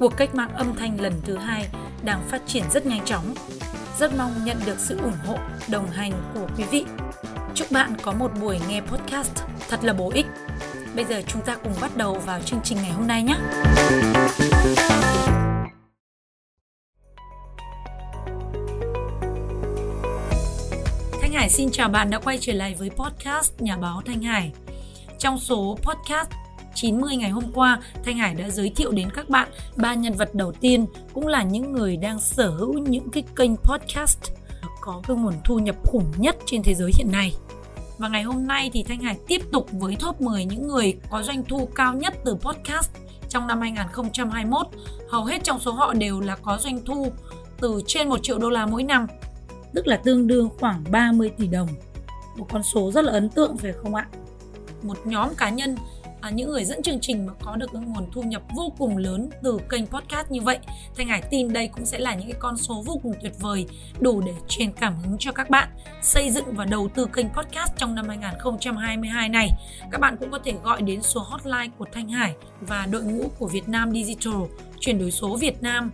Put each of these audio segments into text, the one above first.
cuộc cách mạng âm thanh lần thứ hai đang phát triển rất nhanh chóng. Rất mong nhận được sự ủng hộ, đồng hành của quý vị. Chúc bạn có một buổi nghe podcast thật là bổ ích. Bây giờ chúng ta cùng bắt đầu vào chương trình ngày hôm nay nhé. Thanh Hải xin chào bạn đã quay trở lại với podcast Nhà báo Thanh Hải. Trong số podcast 90 ngày hôm qua, Thanh Hải đã giới thiệu đến các bạn ba nhân vật đầu tiên cũng là những người đang sở hữu những cái kênh podcast có cái nguồn thu nhập khủng nhất trên thế giới hiện nay. Và ngày hôm nay thì Thanh Hải tiếp tục với top 10 những người có doanh thu cao nhất từ podcast trong năm 2021. Hầu hết trong số họ đều là có doanh thu từ trên 1 triệu đô la mỗi năm, tức là tương đương khoảng 30 tỷ đồng. Một con số rất là ấn tượng phải không ạ? Một nhóm cá nhân à, những người dẫn chương trình mà có được cái nguồn thu nhập vô cùng lớn từ kênh podcast như vậy Thanh Hải tin đây cũng sẽ là những cái con số vô cùng tuyệt vời đủ để truyền cảm hứng cho các bạn xây dựng và đầu tư kênh podcast trong năm 2022 này. Các bạn cũng có thể gọi đến số hotline của Thanh Hải và đội ngũ của Việt Nam Digital chuyển đổi số Việt Nam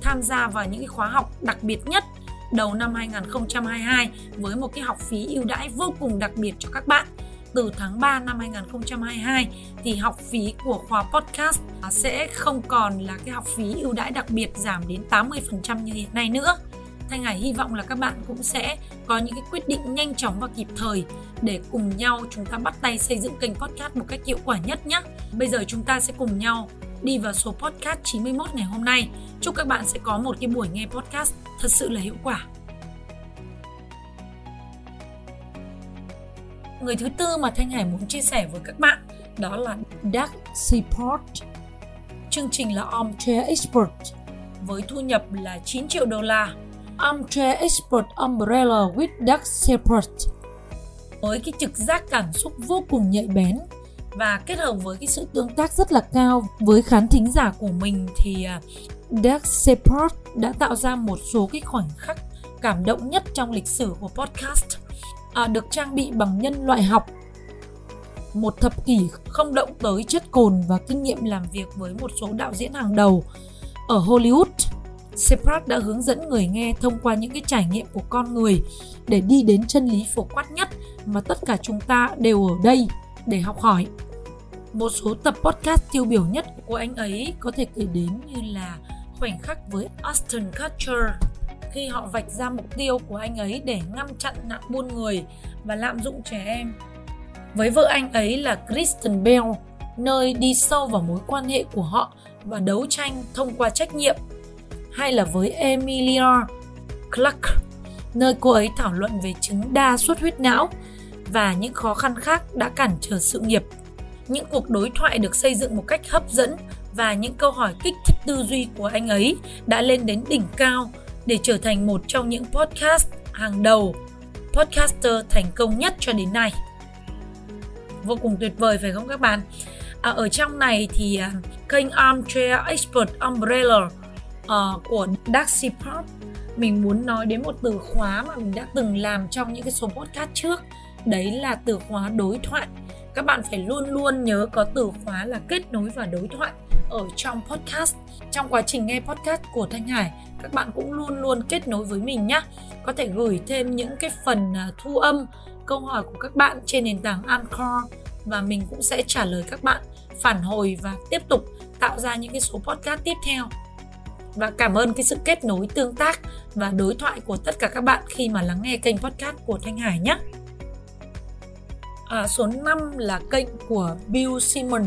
tham gia vào những cái khóa học đặc biệt nhất đầu năm 2022 với một cái học phí ưu đãi vô cùng đặc biệt cho các bạn từ tháng 3 năm 2022 thì học phí của khóa podcast sẽ không còn là cái học phí ưu đãi đặc biệt giảm đến 80% như hiện nay nữa. Thanh Hải hy vọng là các bạn cũng sẽ có những cái quyết định nhanh chóng và kịp thời để cùng nhau chúng ta bắt tay xây dựng kênh podcast một cách hiệu quả nhất nhé. Bây giờ chúng ta sẽ cùng nhau đi vào số podcast 91 ngày hôm nay. Chúc các bạn sẽ có một cái buổi nghe podcast thật sự là hiệu quả. Người thứ tư mà Thanh Hải muốn chia sẻ với các bạn đó là Doug Seaport. Chương trình là Armchair Expert với thu nhập là 9 triệu đô la. Armchair Expert Umbrella with Doug Seaport với cái trực giác cảm xúc vô cùng nhạy bén và kết hợp với cái sự tương tác rất là cao với khán thính giả của mình thì à, Doug Seaport đã tạo ra một số cái khoảnh khắc cảm động nhất trong lịch sử của podcast à, được trang bị bằng nhân loại học một thập kỷ không động tới chất cồn và kinh nghiệm làm việc với một số đạo diễn hàng đầu ở Hollywood. Seprat đã hướng dẫn người nghe thông qua những cái trải nghiệm của con người để đi đến chân lý phổ quát nhất mà tất cả chúng ta đều ở đây để học hỏi. Một số tập podcast tiêu biểu nhất của anh ấy có thể kể đến như là khoảnh khắc với Aston Kutcher khi họ vạch ra mục tiêu của anh ấy để ngăn chặn nạn buôn người và lạm dụng trẻ em. Với vợ anh ấy là Kristen Bell, nơi đi sâu vào mối quan hệ của họ và đấu tranh thông qua trách nhiệm, hay là với Emilia Clark, nơi cô ấy thảo luận về chứng đa suất huyết não và những khó khăn khác đã cản trở sự nghiệp. Những cuộc đối thoại được xây dựng một cách hấp dẫn và những câu hỏi kích thích tư duy của anh ấy đã lên đến đỉnh cao để trở thành một trong những podcast hàng đầu podcaster thành công nhất cho đến nay. Vô cùng tuyệt vời phải không các bạn? À, ở trong này thì uh, kênh Armchair Expert Umbrella uh, của Daxi Pop. Mình muốn nói đến một từ khóa mà mình đã từng làm trong những cái số podcast trước. Đấy là từ khóa đối thoại. Các bạn phải luôn luôn nhớ có từ khóa là kết nối và đối thoại ở trong podcast. Trong quá trình nghe podcast của thanh hải các bạn cũng luôn luôn kết nối với mình nhé có thể gửi thêm những cái phần à, thu âm câu hỏi của các bạn trên nền tảng Anchor và mình cũng sẽ trả lời các bạn phản hồi và tiếp tục tạo ra những cái số podcast tiếp theo. Và cảm ơn cái sự kết nối tương tác và đối thoại của tất cả các bạn khi mà lắng nghe kênh podcast của Thanh Hải nhé. À, số 5 là kênh của Bill Simon.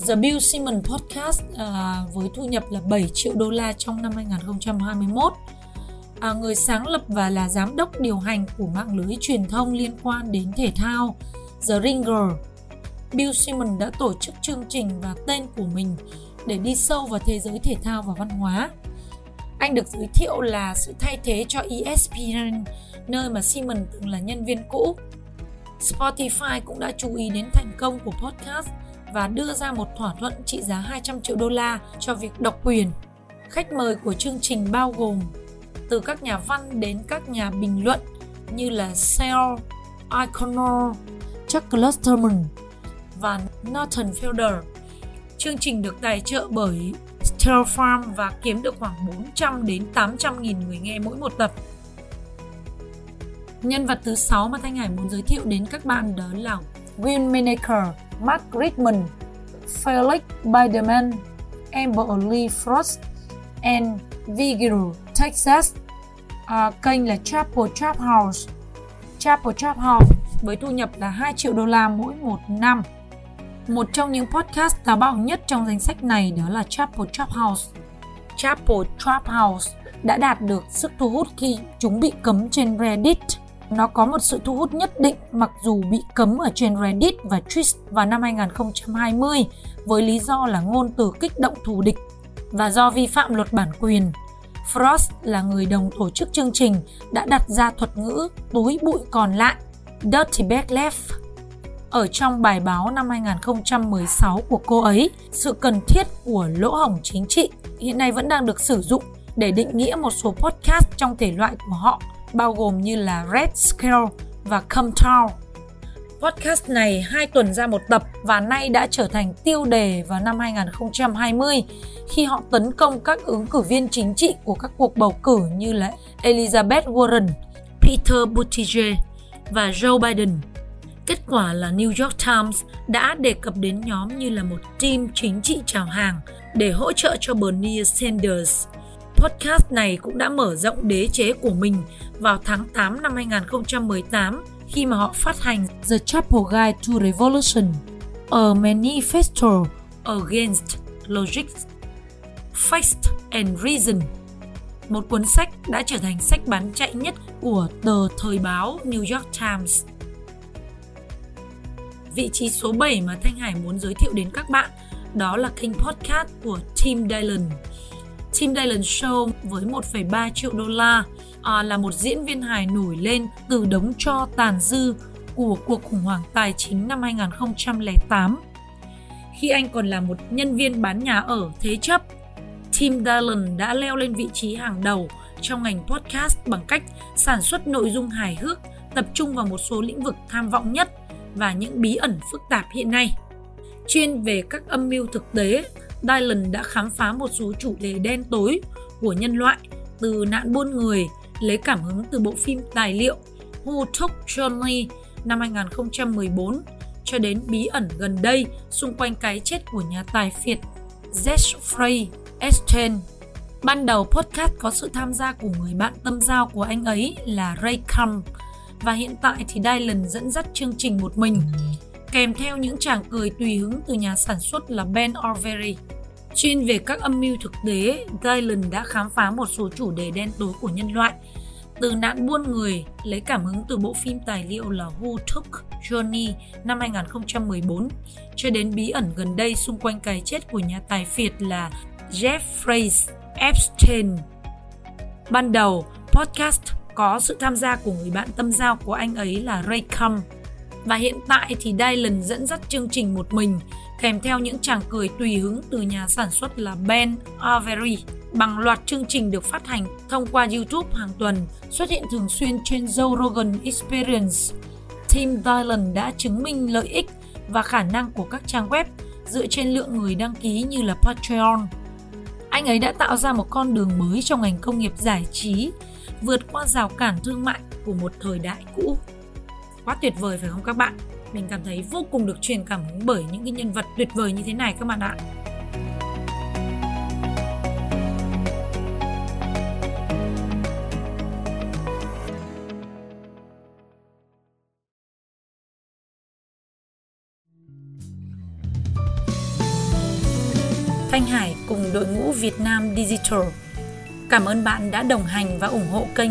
The Bill Simon Podcast à, với thu nhập là 7 triệu đô la trong năm 2021. À, người sáng lập và là giám đốc điều hành của mạng lưới truyền thông liên quan đến thể thao The Ringer. Bill Simon đã tổ chức chương trình và tên của mình để đi sâu vào thế giới thể thao và văn hóa. Anh được giới thiệu là sự thay thế cho ESPN, nơi mà Simon từng là nhân viên cũ. Spotify cũng đã chú ý đến thành công của podcast và đưa ra một thỏa thuận trị giá 200 triệu đô la cho việc độc quyền. Khách mời của chương trình bao gồm từ các nhà văn đến các nhà bình luận như là Sale, Iconor, Chuck Klosterman và Norton Fielder. Chương trình được tài trợ bởi Stellar Farm và kiếm được khoảng 400 đến 800 nghìn người nghe mỗi một tập. Nhân vật thứ 6 mà Thanh Hải muốn giới thiệu đến các bạn đó là Will Menaker, Mark Rickman, Felix Biderman, Amber Lee Frost, and Vigil, Texas. À, kênh là Chapel Trap House. Chapel Trap House với thu nhập là 2 triệu đô la mỗi một năm. Một trong những podcast táo bạo nhất trong danh sách này đó là Chapel Trap House. Chapel Trap House đã đạt được sức thu hút khi chúng bị cấm trên Reddit. Nó có một sự thu hút nhất định mặc dù bị cấm ở trên Reddit và Twitch vào năm 2020 với lý do là ngôn từ kích động thù địch và do vi phạm luật bản quyền. Frost là người đồng tổ chức chương trình đã đặt ra thuật ngữ túi bụi còn lại Dirty Bag Left ở trong bài báo năm 2016 của cô ấy, sự cần thiết của lỗ hổng chính trị hiện nay vẫn đang được sử dụng để định nghĩa một số podcast trong thể loại của họ, bao gồm như là Red Scale và Come Town. Podcast này hai tuần ra một tập và nay đã trở thành tiêu đề vào năm 2020 khi họ tấn công các ứng cử viên chính trị của các cuộc bầu cử như là Elizabeth Warren, Peter Buttigieg và Joe Biden. Kết quả là New York Times đã đề cập đến nhóm như là một team chính trị chào hàng để hỗ trợ cho Bernie Sanders. Podcast này cũng đã mở rộng đế chế của mình vào tháng 8 năm 2018 khi mà họ phát hành The Chapel Guide to Revolution, A Manifesto Against Logic, Fact and Reason, một cuốn sách đã trở thành sách bán chạy nhất của tờ thời báo New York Times. Vị trí số 7 mà Thanh Hải muốn giới thiệu đến các bạn đó là kênh podcast của Tim Dillon. Tim Dillon Show với 1,3 triệu đô la à, là một diễn viên hài nổi lên từ đống cho tàn dư của cuộc khủng hoảng tài chính năm 2008. Khi anh còn là một nhân viên bán nhà ở thế chấp, Tim Dillon đã leo lên vị trí hàng đầu trong ngành podcast bằng cách sản xuất nội dung hài hước tập trung vào một số lĩnh vực tham vọng nhất và những bí ẩn phức tạp hiện nay. Chuyên về các âm mưu thực tế, Dylan đã khám phá một số chủ đề đen tối của nhân loại từ nạn buôn người lấy cảm hứng từ bộ phim tài liệu Who Took Johnny năm 2014 cho đến bí ẩn gần đây xung quanh cái chết của nhà tài phiệt Jeffrey Epstein. Ban đầu podcast có sự tham gia của người bạn tâm giao của anh ấy là Ray Kump và hiện tại thì Dylan dẫn dắt chương trình một mình, kèm theo những chàng cười tùy hứng từ nhà sản xuất là Ben Overy. Chuyên về các âm mưu thực tế, Dylan đã khám phá một số chủ đề đen tối của nhân loại, từ nạn buôn người lấy cảm hứng từ bộ phim tài liệu là Who Took Johnny năm 2014 cho đến bí ẩn gần đây xung quanh cái chết của nhà tài phiệt là Jeffrey Epstein. Ban đầu, podcast có sự tham gia của người bạn tâm giao của anh ấy là Ray Cum. Và hiện tại thì Dylan dẫn dắt chương trình một mình, kèm theo những chàng cười tùy hứng từ nhà sản xuất là Ben Avery. Bằng loạt chương trình được phát hành thông qua YouTube hàng tuần, xuất hiện thường xuyên trên Joe Rogan Experience. Team Dylan đã chứng minh lợi ích và khả năng của các trang web dựa trên lượng người đăng ký như là Patreon. Anh ấy đã tạo ra một con đường mới trong ngành công nghiệp giải trí vượt qua rào cản thương mại của một thời đại cũ. Quá tuyệt vời phải không các bạn? Mình cảm thấy vô cùng được truyền cảm hứng bởi những cái nhân vật tuyệt vời như thế này các bạn ạ. Thanh Hải cùng đội ngũ Việt Nam Digital, Cảm ơn bạn đã đồng hành và ủng hộ kênh.